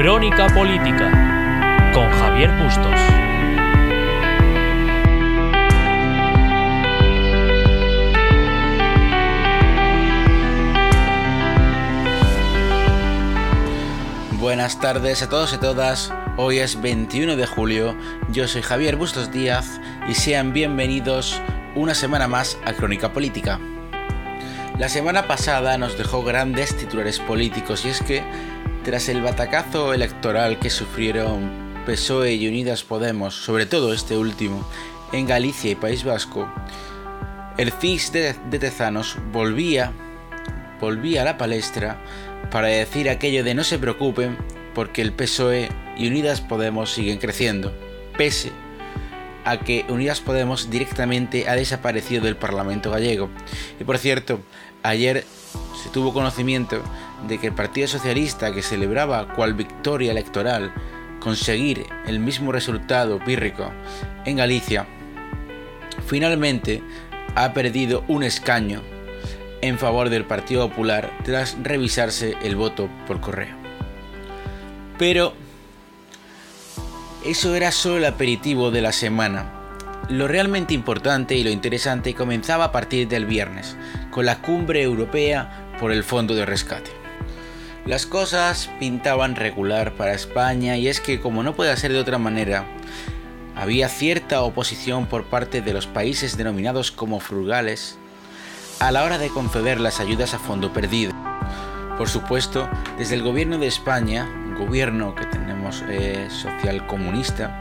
Crónica Política con Javier Bustos. Buenas tardes a todos y todas. Hoy es 21 de julio. Yo soy Javier Bustos Díaz y sean bienvenidos una semana más a Crónica Política. La semana pasada nos dejó grandes titulares políticos y es que tras el batacazo electoral que sufrieron PSOE y Unidas Podemos, sobre todo este último, en Galicia y País Vasco, el CIS de, Tezanos volvía, volvía a la palestra para decir aquello de no se preocupen porque el PSOE y Unidas Podemos siguen creciendo, pese a que Unidas Podemos directamente ha desaparecido del Parlamento gallego. Y por cierto, ayer se tuvo conocimiento de que el Partido Socialista, que celebraba cual victoria electoral conseguir el mismo resultado pírrico en Galicia, finalmente ha perdido un escaño en favor del Partido Popular tras revisarse el voto por correo. Pero eso era solo el aperitivo de la semana. Lo realmente importante y lo interesante comenzaba a partir del viernes, con la cumbre europea por el Fondo de Rescate. Las cosas pintaban regular para España y es que como no puede ser de otra manera, había cierta oposición por parte de los países denominados como frugales a la hora de conceder las ayudas a fondo perdido. Por supuesto, desde el gobierno de España, gobierno que tenemos eh, social comunista,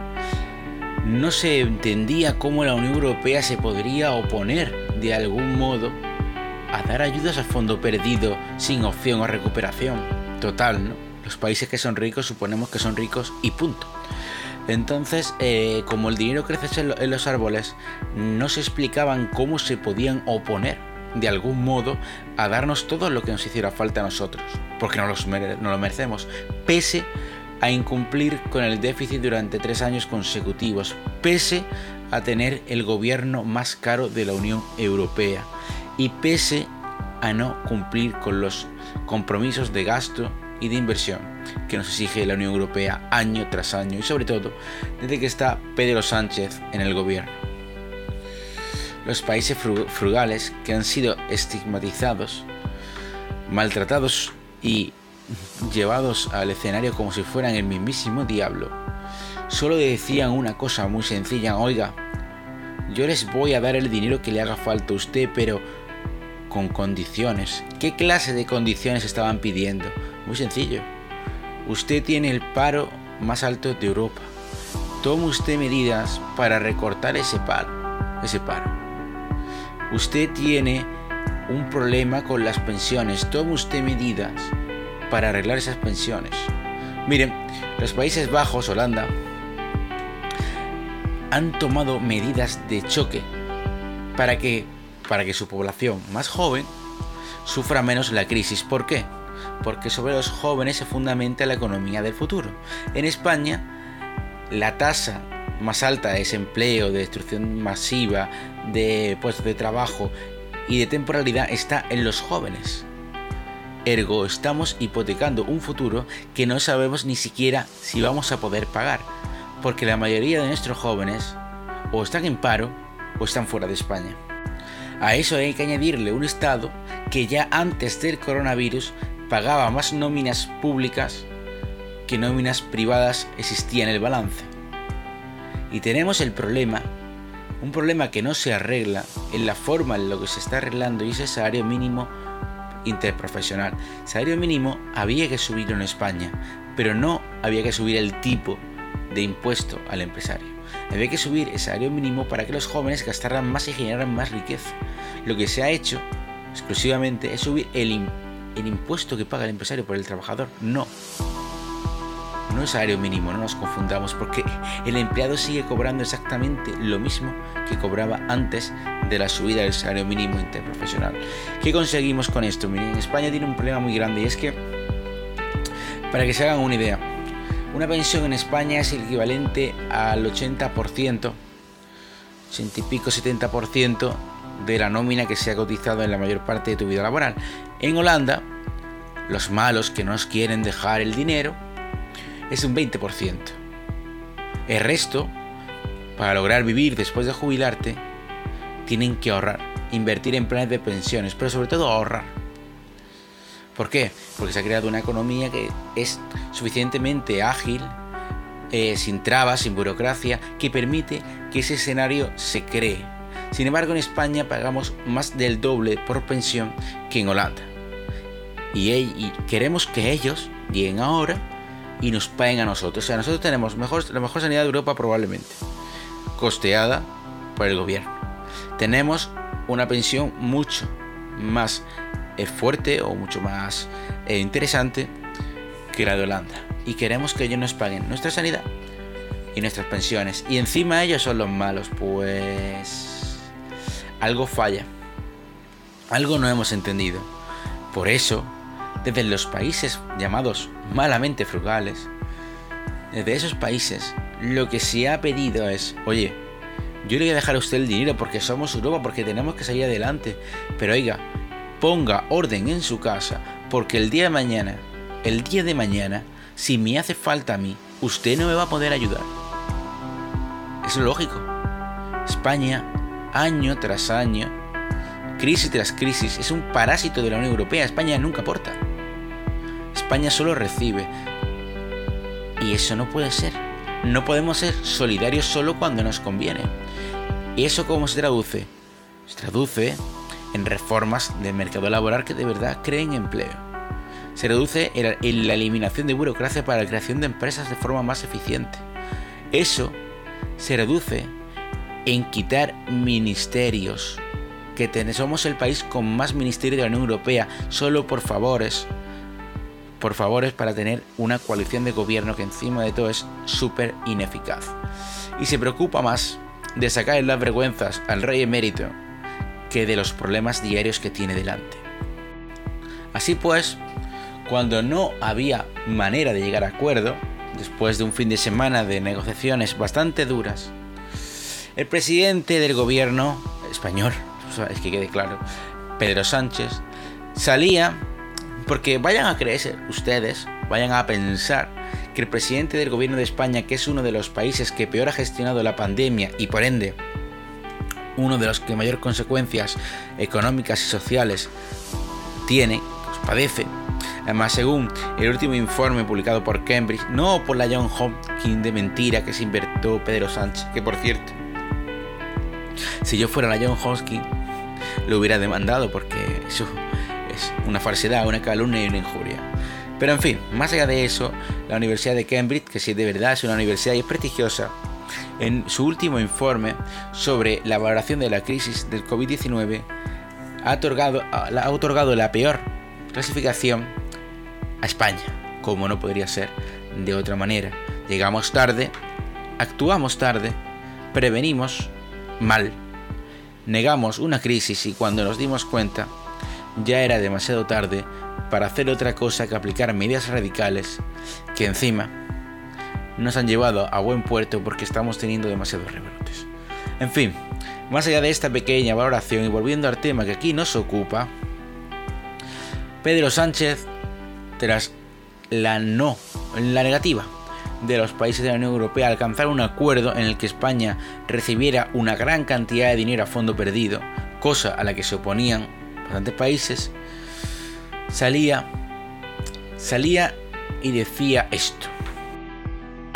no se entendía cómo la Unión Europea se podría oponer de algún modo a dar ayudas a fondo perdido sin opción a recuperación. Total, ¿no? Los países que son ricos suponemos que son ricos y punto. Entonces, eh, como el dinero crece en los árboles, no se explicaban cómo se podían oponer de algún modo a darnos todo lo que nos hiciera falta a nosotros, porque no, no lo merecemos, pese a incumplir con el déficit durante tres años consecutivos, pese a tener el gobierno más caro de la Unión Europea y pese a no cumplir con los compromisos de gasto y de inversión que nos exige la Unión Europea año tras año y sobre todo desde que está Pedro Sánchez en el gobierno. Los países frugales que han sido estigmatizados, maltratados y llevados al escenario como si fueran el mismísimo diablo, solo decían una cosa muy sencilla, oiga, yo les voy a dar el dinero que le haga falta a usted, pero con condiciones. ¿Qué clase de condiciones estaban pidiendo? Muy sencillo. Usted tiene el paro más alto de Europa. Tome usted medidas para recortar ese paro. Ese paro. Usted tiene un problema con las pensiones. Tome usted medidas para arreglar esas pensiones. Miren, los Países Bajos, Holanda, han tomado medidas de choque para que para que su población más joven sufra menos la crisis. ¿Por qué? Porque sobre los jóvenes se fundamenta la economía del futuro. En España, la tasa más alta de desempleo, de destrucción masiva de puestos de trabajo y de temporalidad está en los jóvenes. Ergo, estamos hipotecando un futuro que no sabemos ni siquiera si vamos a poder pagar, porque la mayoría de nuestros jóvenes o están en paro o están fuera de España. A eso hay que añadirle un Estado que ya antes del coronavirus pagaba más nóminas públicas que nóminas privadas existían en el balance. Y tenemos el problema, un problema que no se arregla en la forma en lo que se está arreglando y es el salario mínimo interprofesional. salario mínimo había que subirlo en España, pero no había que subir el tipo de impuesto al empresario. Había que subir el salario mínimo para que los jóvenes gastaran más y generaran más riqueza. Lo que se ha hecho exclusivamente es subir el, el impuesto que paga el empresario por el trabajador. No. No es salario mínimo, no nos confundamos, porque el empleado sigue cobrando exactamente lo mismo que cobraba antes de la subida del salario mínimo interprofesional. ¿Qué conseguimos con esto? Miren, España tiene un problema muy grande y es que, para que se hagan una idea, una pensión en España es el equivalente al 80%, 80 y pico, 70% de la nómina que se ha cotizado en la mayor parte de tu vida laboral. En Holanda, los malos que nos quieren dejar el dinero es un 20%. El resto, para lograr vivir después de jubilarte, tienen que ahorrar, invertir en planes de pensiones, pero sobre todo ahorrar. ¿Por qué? Porque se ha creado una economía que es suficientemente ágil, eh, sin trabas, sin burocracia, que permite que ese escenario se cree. Sin embargo, en España pagamos más del doble por pensión que en Holanda. Y, queremos que ellos lleguen ahora y nos paguen a nosotros. O sea, nosotros tenemos mejor, la mejor sanidad de Europa probablemente, costeada por el gobierno. Tenemos una pensión mucho más eh, fuerte o mucho más eh, interesante que la de Holanda. Y queremos que ellos nos paguen nuestra sanidad y nuestras pensiones. Y encima ellos son los malos. Pues algo falla. Algo no hemos entendido. Por eso desde los países llamados malamente frugales, desde esos países, lo que se ha pedido es, oye, yo le voy a dejar a usted el dinero porque somos Europa, porque tenemos que salir adelante, pero oiga, ponga orden en su casa, porque el día de mañana, el día de mañana, si me hace falta a mí, usted no me va a poder ayudar. Es lógico. España, año tras año, crisis tras crisis, es un parásito de la Unión Europea. España nunca aporta. España solo recibe. Y eso no puede ser. No podemos ser solidarios solo cuando nos conviene. ¿Y eso cómo se traduce? Se traduce en reformas del mercado laboral que de verdad creen empleo. Se reduce en la eliminación de burocracia para la creación de empresas de forma más eficiente. Eso se reduce en quitar ministerios, que somos el país con más ministerios de la Unión Europea, solo por favores, por favores para tener una coalición de gobierno que encima de todo es súper ineficaz. Y se preocupa más de sacar las vergüenzas al rey emérito que de los problemas diarios que tiene delante. Así pues, cuando no había manera de llegar a acuerdo, después de un fin de semana de negociaciones bastante duras, el presidente del gobierno español, es que quede claro, Pedro Sánchez, salía porque vayan a creerse ustedes, vayan a pensar que el presidente del gobierno de España, que es uno de los países que peor ha gestionado la pandemia y por ende uno de los que mayor consecuencias económicas y sociales tiene, pues padece. Además, según el último informe publicado por Cambridge, no por la John Hopkins de mentira que se invirtió Pedro Sánchez, que por cierto, si yo fuera la John Hopkins, lo hubiera demandado porque eso una falsedad, una calumnia y una injuria. Pero en fin, más allá de eso, la Universidad de Cambridge, que sí de verdad es una universidad y es prestigiosa, en su último informe sobre la valoración de la crisis del COVID-19 ha otorgado, ha otorgado la peor clasificación a España, como no podría ser de otra manera. Llegamos tarde, actuamos tarde, prevenimos mal, negamos una crisis y cuando nos dimos cuenta ya era demasiado tarde para hacer otra cosa que aplicar medidas radicales que encima nos han llevado a buen puerto porque estamos teniendo demasiados rebrotes. En fin, más allá de esta pequeña valoración y volviendo al tema que aquí nos ocupa, Pedro Sánchez, tras la no, la negativa de los países de la Unión Europea alcanzar un acuerdo en el que España recibiera una gran cantidad de dinero a fondo perdido, cosa a la que se oponían bastantes países, salía, salía y decía esto.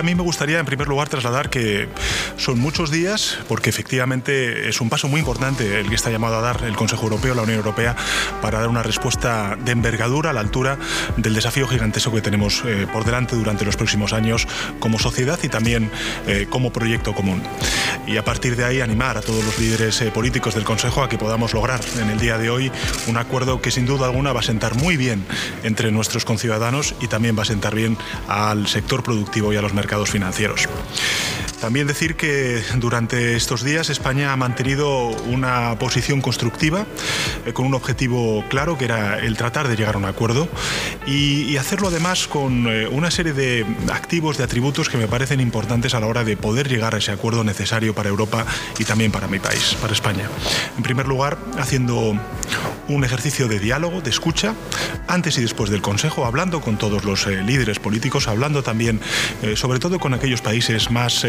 A mí me gustaría, en primer lugar, trasladar que son muchos días, porque efectivamente es un paso muy importante el que está llamado a dar el Consejo Europeo, la Unión Europea, para dar una respuesta de envergadura a la altura del desafío gigantesco que tenemos eh, por delante durante los próximos años como sociedad y también eh, como proyecto común. Y a partir de ahí animar a todos los líderes eh, políticos del Consejo a que podamos lograr en el día de hoy un acuerdo que sin duda alguna va a sentar muy bien entre nuestros conciudadanos y también va a sentar bien al sector productivo y a los mercados financieros. También decir que durante estos días España ha mantenido una posición constructiva eh, con un objetivo claro que era el tratar de llegar a un acuerdo y, hacerlo además con eh, una serie de activos, de atributos que me parecen importantes a la hora de poder llegar a ese acuerdo necesario para Europa y también para mi país, para España. En primer lugar, haciendo un ejercicio de diálogo, de escucha, antes y después del Consejo, hablando con todos los eh, líderes políticos, hablando también, sobre todo con aquellos países más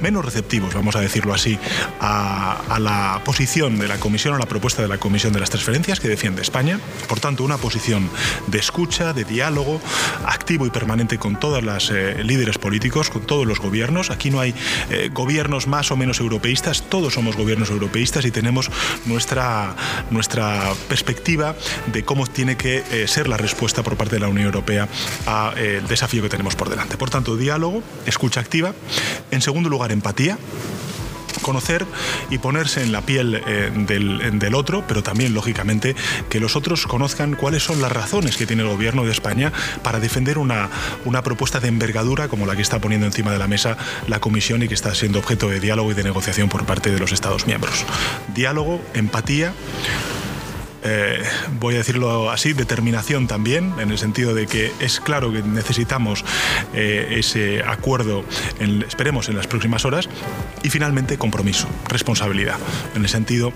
menos receptivos, vamos a decirlo así, a, la posición de la Comisión o la propuesta de la Comisión de las Transferencias que defiende España. Por tanto, una posición de escucha, de diálogo, activo y permanente con todas las eh, líderes políticos, con todos los gobiernos. Aquí no hay eh, gobiernos más o menos europeístas, todos somos gobiernos europeístas y tenemos nuestra, nuestra perspectiva de cómo tiene que eh, ser la respuesta por parte de la Unión Europea al desafío que tenemos por delante. Por tanto, diálogo, escucha activa. En segundo lugar, empatía conocer y ponerse en la piel eh, del, otro, pero también, lógicamente, que los otros conozcan cuáles son las razones que tiene el gobierno de España para defender una, una propuesta de envergadura como la que está poniendo encima de la mesa la Comisión y que está siendo objeto de diálogo y de negociación por parte de los Estados miembros. Diálogo, empatía eh, voy a decirlo así, determinación también, en el sentido de que es claro que necesitamos eh, ese acuerdo, esperemos, en las próximas horas, y finalmente compromiso, responsabilidad, en el sentido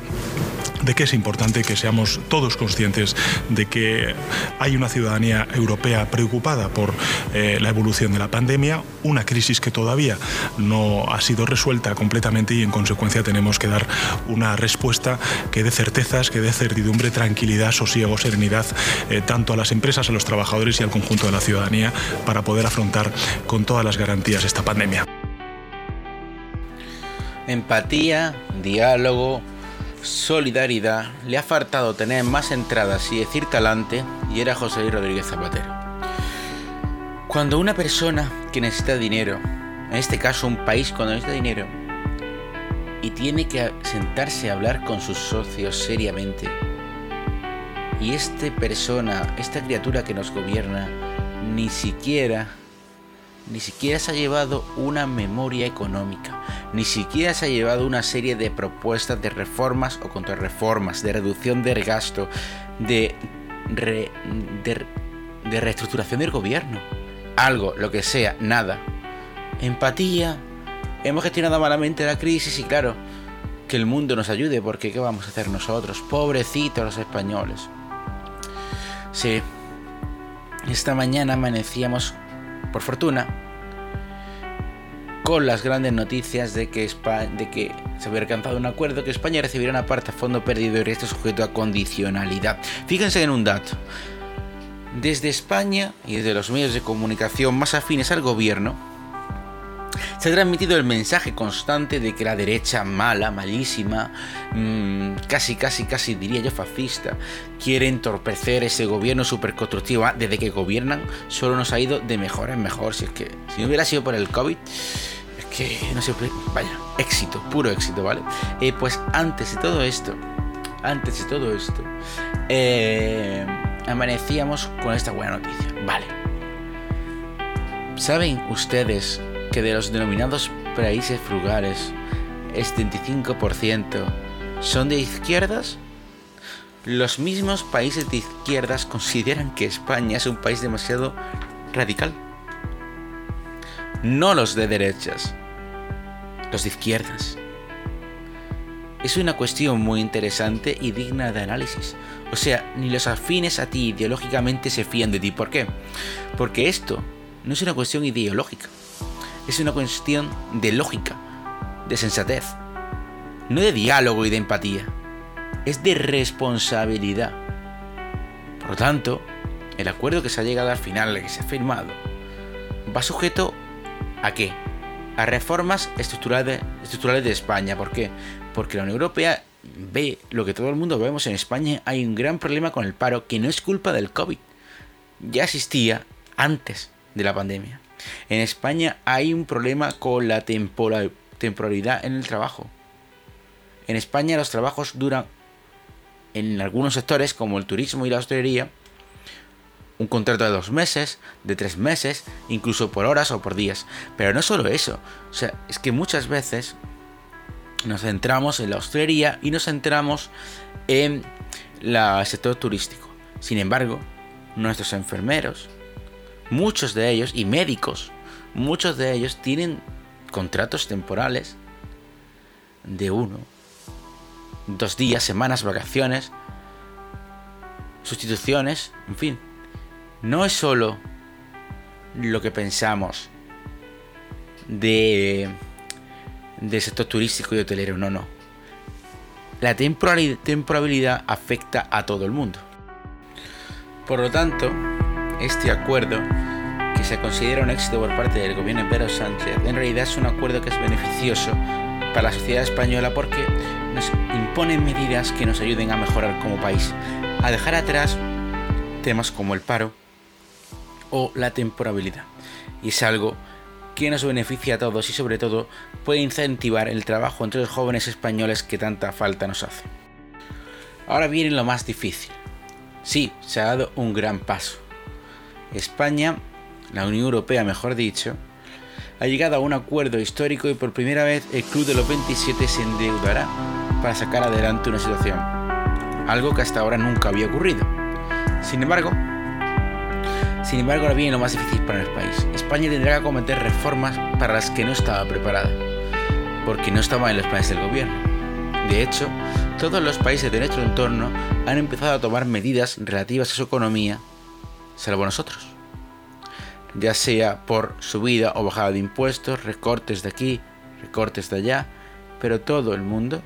de que es importante que seamos todos conscientes de que hay una ciudadanía europea preocupada por eh, la evolución de la pandemia, una crisis que todavía no ha sido resuelta completamente y en consecuencia tenemos que dar una respuesta que dé certezas, que dé certidumbre, tranquilidad, sosiego, serenidad, eh, tanto a las empresas, a los trabajadores y al conjunto de la ciudadanía para poder afrontar con todas las garantías esta pandemia. Empatía, diálogo, solidaridad le ha faltado tener más entradas y decir talante y era José Luis Rodríguez Zapatero. Cuando una persona que necesita dinero, en este caso un país cuando necesita dinero, y tiene que sentarse a hablar con sus socios seriamente, y esta persona, esta criatura que nos gobierna, ni siquiera, ni siquiera se ha llevado una memoria económica, ni siquiera se ha llevado una serie de propuestas de reformas o contrarreformas, de reducción del gasto, de, de, reestructuración del gobierno. Algo, lo que sea, nada. Empatía. Hemos gestionado malamente la crisis y claro, que el mundo nos ayude porque ¿qué vamos a hacer nosotros? Pobrecitos los españoles. Sí. Esta mañana amanecíamos, por fortuna, con las grandes noticias de que, se había alcanzado un acuerdo que España recibirá una parte a fondo perdido y este sujeto a condicionalidad. Fíjense en un dato. Desde España y desde los medios de comunicación más afines al gobierno, se ha transmitido el mensaje constante de que la derecha mala, malísima, mm, casi, casi, casi diría yo fascista, quiere entorpecer ese gobierno superconstructivo. Ah, desde que gobiernan, solo nos ha ido de mejor en mejor. Si es que, si no hubiera sido por el COVID, que no sé, vaya, éxito, puro éxito, ¿vale? Eh, pues antes de todo esto, antes de todo esto, eh, amanecíamos con esta buena noticia, ¿vale? ¿Saben ustedes que de los denominados países frugales, el 75% son de izquierdas? Los mismos países de izquierdas consideran que España es un país demasiado radical. No los de derechas los de izquierdas. Es una cuestión muy interesante y digna de análisis. O sea, ni los afines a ti ideológicamente se fían de ti. ¿Por qué? Porque esto no es una cuestión ideológica. Es una cuestión de lógica, de sensatez. No de diálogo y de empatía. Es de responsabilidad. Por lo tanto, el acuerdo que se ha llegado al final, que se ha firmado, va sujeto a qué? a reformas estructurales de España. ¿Por qué? Porque la Unión Europea ve lo que todo el mundo vemos en España. Hay un gran problema con el paro que no es culpa del COVID. Ya existía antes de la pandemia. En España hay un problema con la temporalidad en el trabajo. En España los trabajos duran en algunos sectores como el turismo y la hostelería un contrato de dos meses, de tres meses, incluso por horas o por días. Pero no solo eso, o sea, es que muchas veces nos centramos en la hostelería y nos centramos en el sector turístico. Sin embargo, nuestros enfermeros, muchos de ellos, y médicos, muchos de ellos tienen contratos temporales de uno, dos días, semanas, vacaciones, sustituciones, en fin. No es solo lo que pensamos de del sector turístico y hotelero, no, no. La temporalidad afecta a todo el mundo. Por lo tanto, este acuerdo, que se considera un éxito por parte del gobierno de Pedro Sánchez, en realidad es un acuerdo que es beneficioso para la sociedad española porque nos impone medidas que nos ayuden a mejorar como país, a dejar atrás temas como el paro o la temporalidad. Y es algo que nos beneficia a todos y sobre todo puede incentivar el trabajo entre los jóvenes españoles que tanta falta nos hace. Ahora viene lo más difícil. Sí, se ha dado un gran paso. España, la Unión Europea mejor dicho, ha llegado a un acuerdo histórico y por primera vez el Club de los 27 se endeudará para sacar adelante una situación, algo que hasta ahora nunca había ocurrido. Sin embargo, sin embargo ahora viene lo más difícil para el país. España tendrá que acometer reformas para las que no estaba preparada, porque no estaba en los planes del gobierno. De hecho, todos los países de nuestro entorno han empezado a tomar medidas relativas a su economía, salvo nosotros ya sea por subida o bajada de impuestos, recortes de aquí, recortes de allá, pero todo el mundo,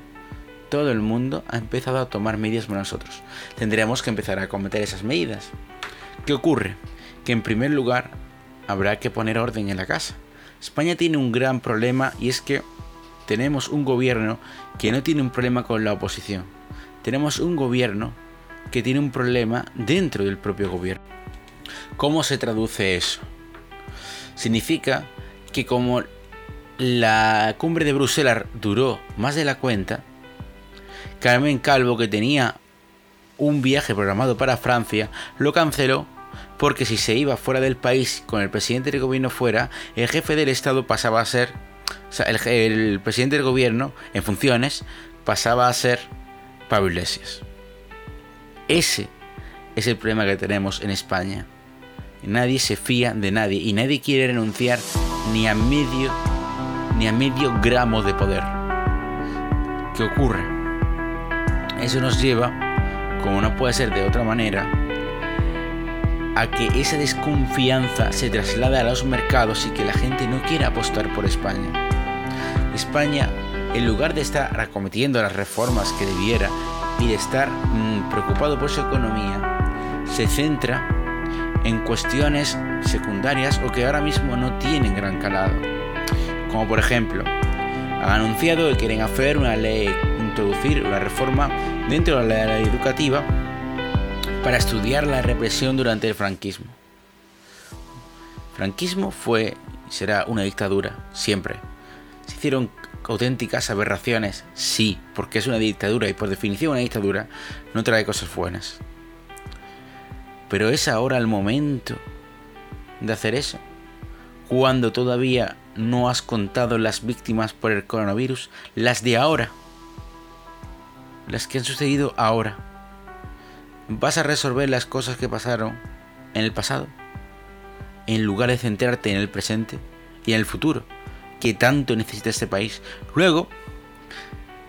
todo el mundo ha empezado a tomar medidas por nosotros. Tendremos que empezar a cometer esas medidas. ¿Qué ocurre? Que en primer lugar habrá que poner orden en la casa. España tiene un gran problema y es que tenemos un gobierno que no tiene un problema con la oposición. Tenemos un gobierno que tiene un problema dentro del propio gobierno. ¿Cómo se traduce eso? significa que como la cumbre de Bruselas duró más de la cuenta, Carmen Calvo, que tenía un viaje programado para Francia, lo canceló porque si se iba fuera del país con el presidente del gobierno fuera, el jefe del Estado pasaba a ser, o sea, el, presidente del gobierno en funciones pasaba a ser Pablo Iglesias. Ese es el problema que tenemos en España. Nadie se fía de nadie y nadie quiere renunciar ni a medio ni a medio gramo de poder. ¿Qué ocurre? Eso nos lleva, como no puede ser de otra manera, a que esa desconfianza se traslade a los mercados y que la gente no quiera apostar por España. España, en lugar de estar acometiendo las reformas que debiera y de estar mm, preocupado por su economía, se centra en cuestiones secundarias o que ahora mismo no tienen gran calado. Como por ejemplo, han anunciado que quieren hacer una ley, introducir una reforma dentro de la ley educativa para estudiar la represión durante el franquismo. franquismo fue y será una dictadura, siempre. Se hicieron auténticas aberraciones, sí, porque es una dictadura y por definición una dictadura no trae cosas buenas. Pero es ahora el momento de hacer eso. Cuando todavía no has contado las víctimas por el coronavirus, las de ahora. Las que han sucedido ahora. ¿Vas a resolver las cosas que pasaron en el pasado? En lugar de centrarte en el presente y en el futuro, que tanto necesita este país. Luego,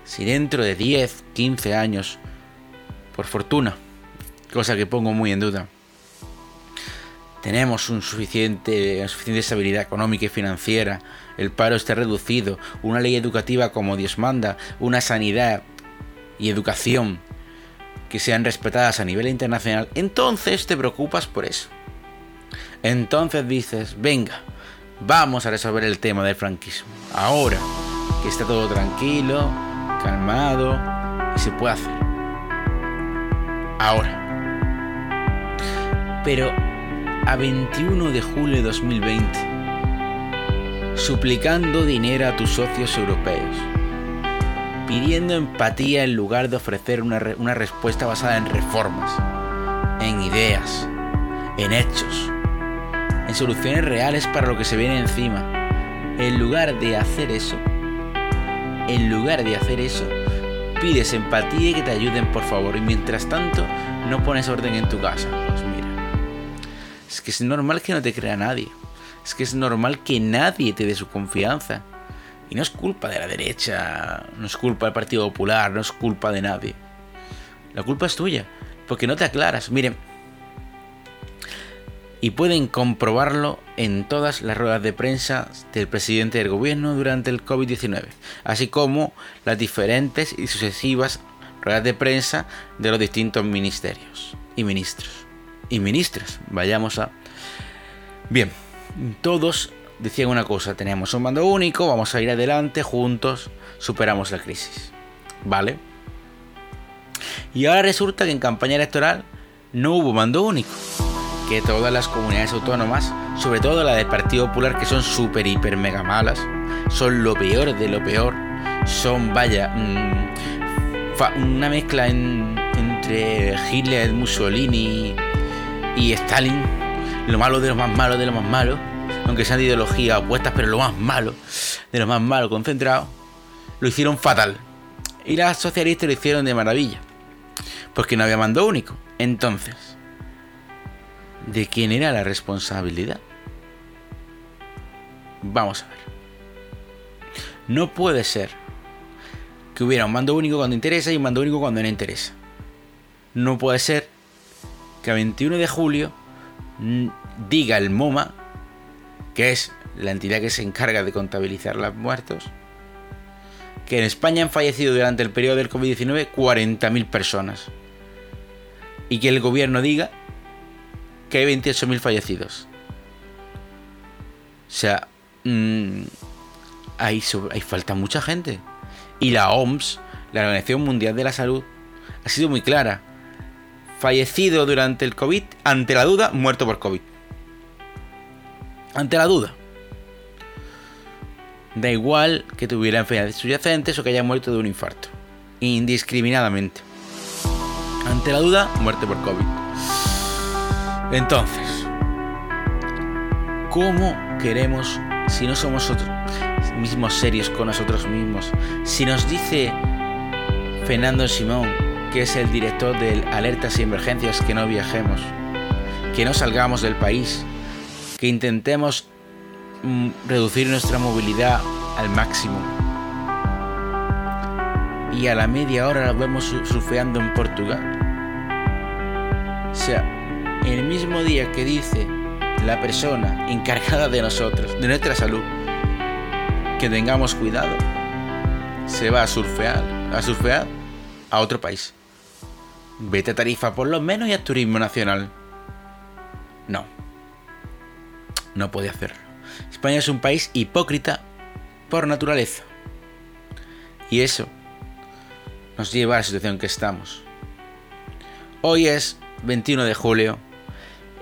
si dentro de 10, 15 años, por fortuna, cosa que pongo muy en duda. Tenemos un suficiente, una suficiente estabilidad económica y financiera, el paro está reducido, una ley educativa como Dios manda, una sanidad y educación que sean respetadas a nivel internacional, entonces te preocupas por eso. Entonces dices, venga, vamos a resolver el tema del franquismo. Ahora que está todo tranquilo, calmado y se puede hacer. Ahora. Pero a 21 de julio de 2020, suplicando dinero a tus socios europeos, pidiendo empatía en lugar de ofrecer una, respuesta basada en reformas, en ideas, en hechos, en soluciones reales para lo que se viene encima. En lugar de hacer eso, en lugar de hacer eso, pides empatía y que te ayuden por favor. Y mientras tanto, no pones orden en tu casa. Que es normal que no te crea nadie. Es que es normal que nadie te dé su confianza. Y no es culpa de la derecha, no es culpa del Partido Popular, no es culpa de nadie. La culpa es tuya, porque no te aclaras. Miren, y pueden comprobarlo en todas las ruedas de prensa del presidente del gobierno durante el COVID-19, así como las diferentes y sucesivas ruedas de prensa de los distintos ministerios y ministros y ministras. Vayamos a... Bien, todos decían una cosa, tenemos un mando único, vamos a ir adelante, juntos superamos la crisis. ¿Vale? Y ahora resulta que en campaña electoral no hubo mando único que todas las comunidades autónomas, sobre todo la del Partido Popular, que son súper, hiper, mega malas, son lo peor de lo peor, son, vaya, mm, una mezcla entre Hitler, Mussolini y Stalin, lo malo de lo más malo de lo más malo, aunque sean de ideologías opuestas, pero lo más malo de lo más malo concentrado, lo hicieron fatal. Y las socialistas lo hicieron de maravilla, porque no había mando único. Entonces, de quién era la responsabilidad. Vamos a ver. No puede ser que hubiera un mando único cuando interesa y un mando único cuando no interesa. No puede ser que a 21 de julio diga el MoMA, que es la entidad que se encarga de contabilizar los muertos, que en España han fallecido durante el periodo del COVID-19 40.000 personas. Y que el gobierno diga que hay 28.000 fallecidos. O sea, mmm, hay falta mucha gente. Y la OMS, la Organización Mundial de la Salud, ha sido muy clara. Fallecido durante el COVID, ante la duda, muerto por COVID. Ante la duda. Da igual que tuviera enfermedades subyacentes o que haya muerto de un infarto. Indiscriminadamente. Ante la duda, muerte por COVID. Entonces, ¿cómo queremos, si no somos nosotros mismos serios con nosotros mismos, si nos dice Fernando Simón, que es el director del Alertas y Emergencias, que no viajemos, que no salgamos del país, que intentemos mm, reducir nuestra movilidad al máximo. Y a la media hora la vemos surfeando en Portugal. O sea, el mismo día que dice la persona encargada de nosotros, de nuestra salud, que tengamos cuidado, se va a surfear, a surfear a otro país. Vete a Tarifa por lo menos y a Turismo Nacional. No. No puede hacerlo. España es un país hipócrita por naturaleza. Y eso nos lleva a la situación que estamos. Hoy es 21 de julio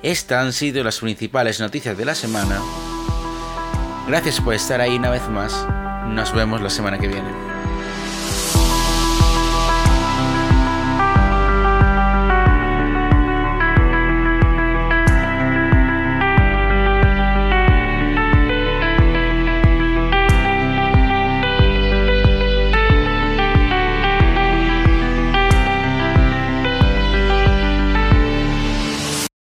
estas han sido las principales noticias de la semana. Gracias por estar ahí una vez más. Nos vemos la semana que viene.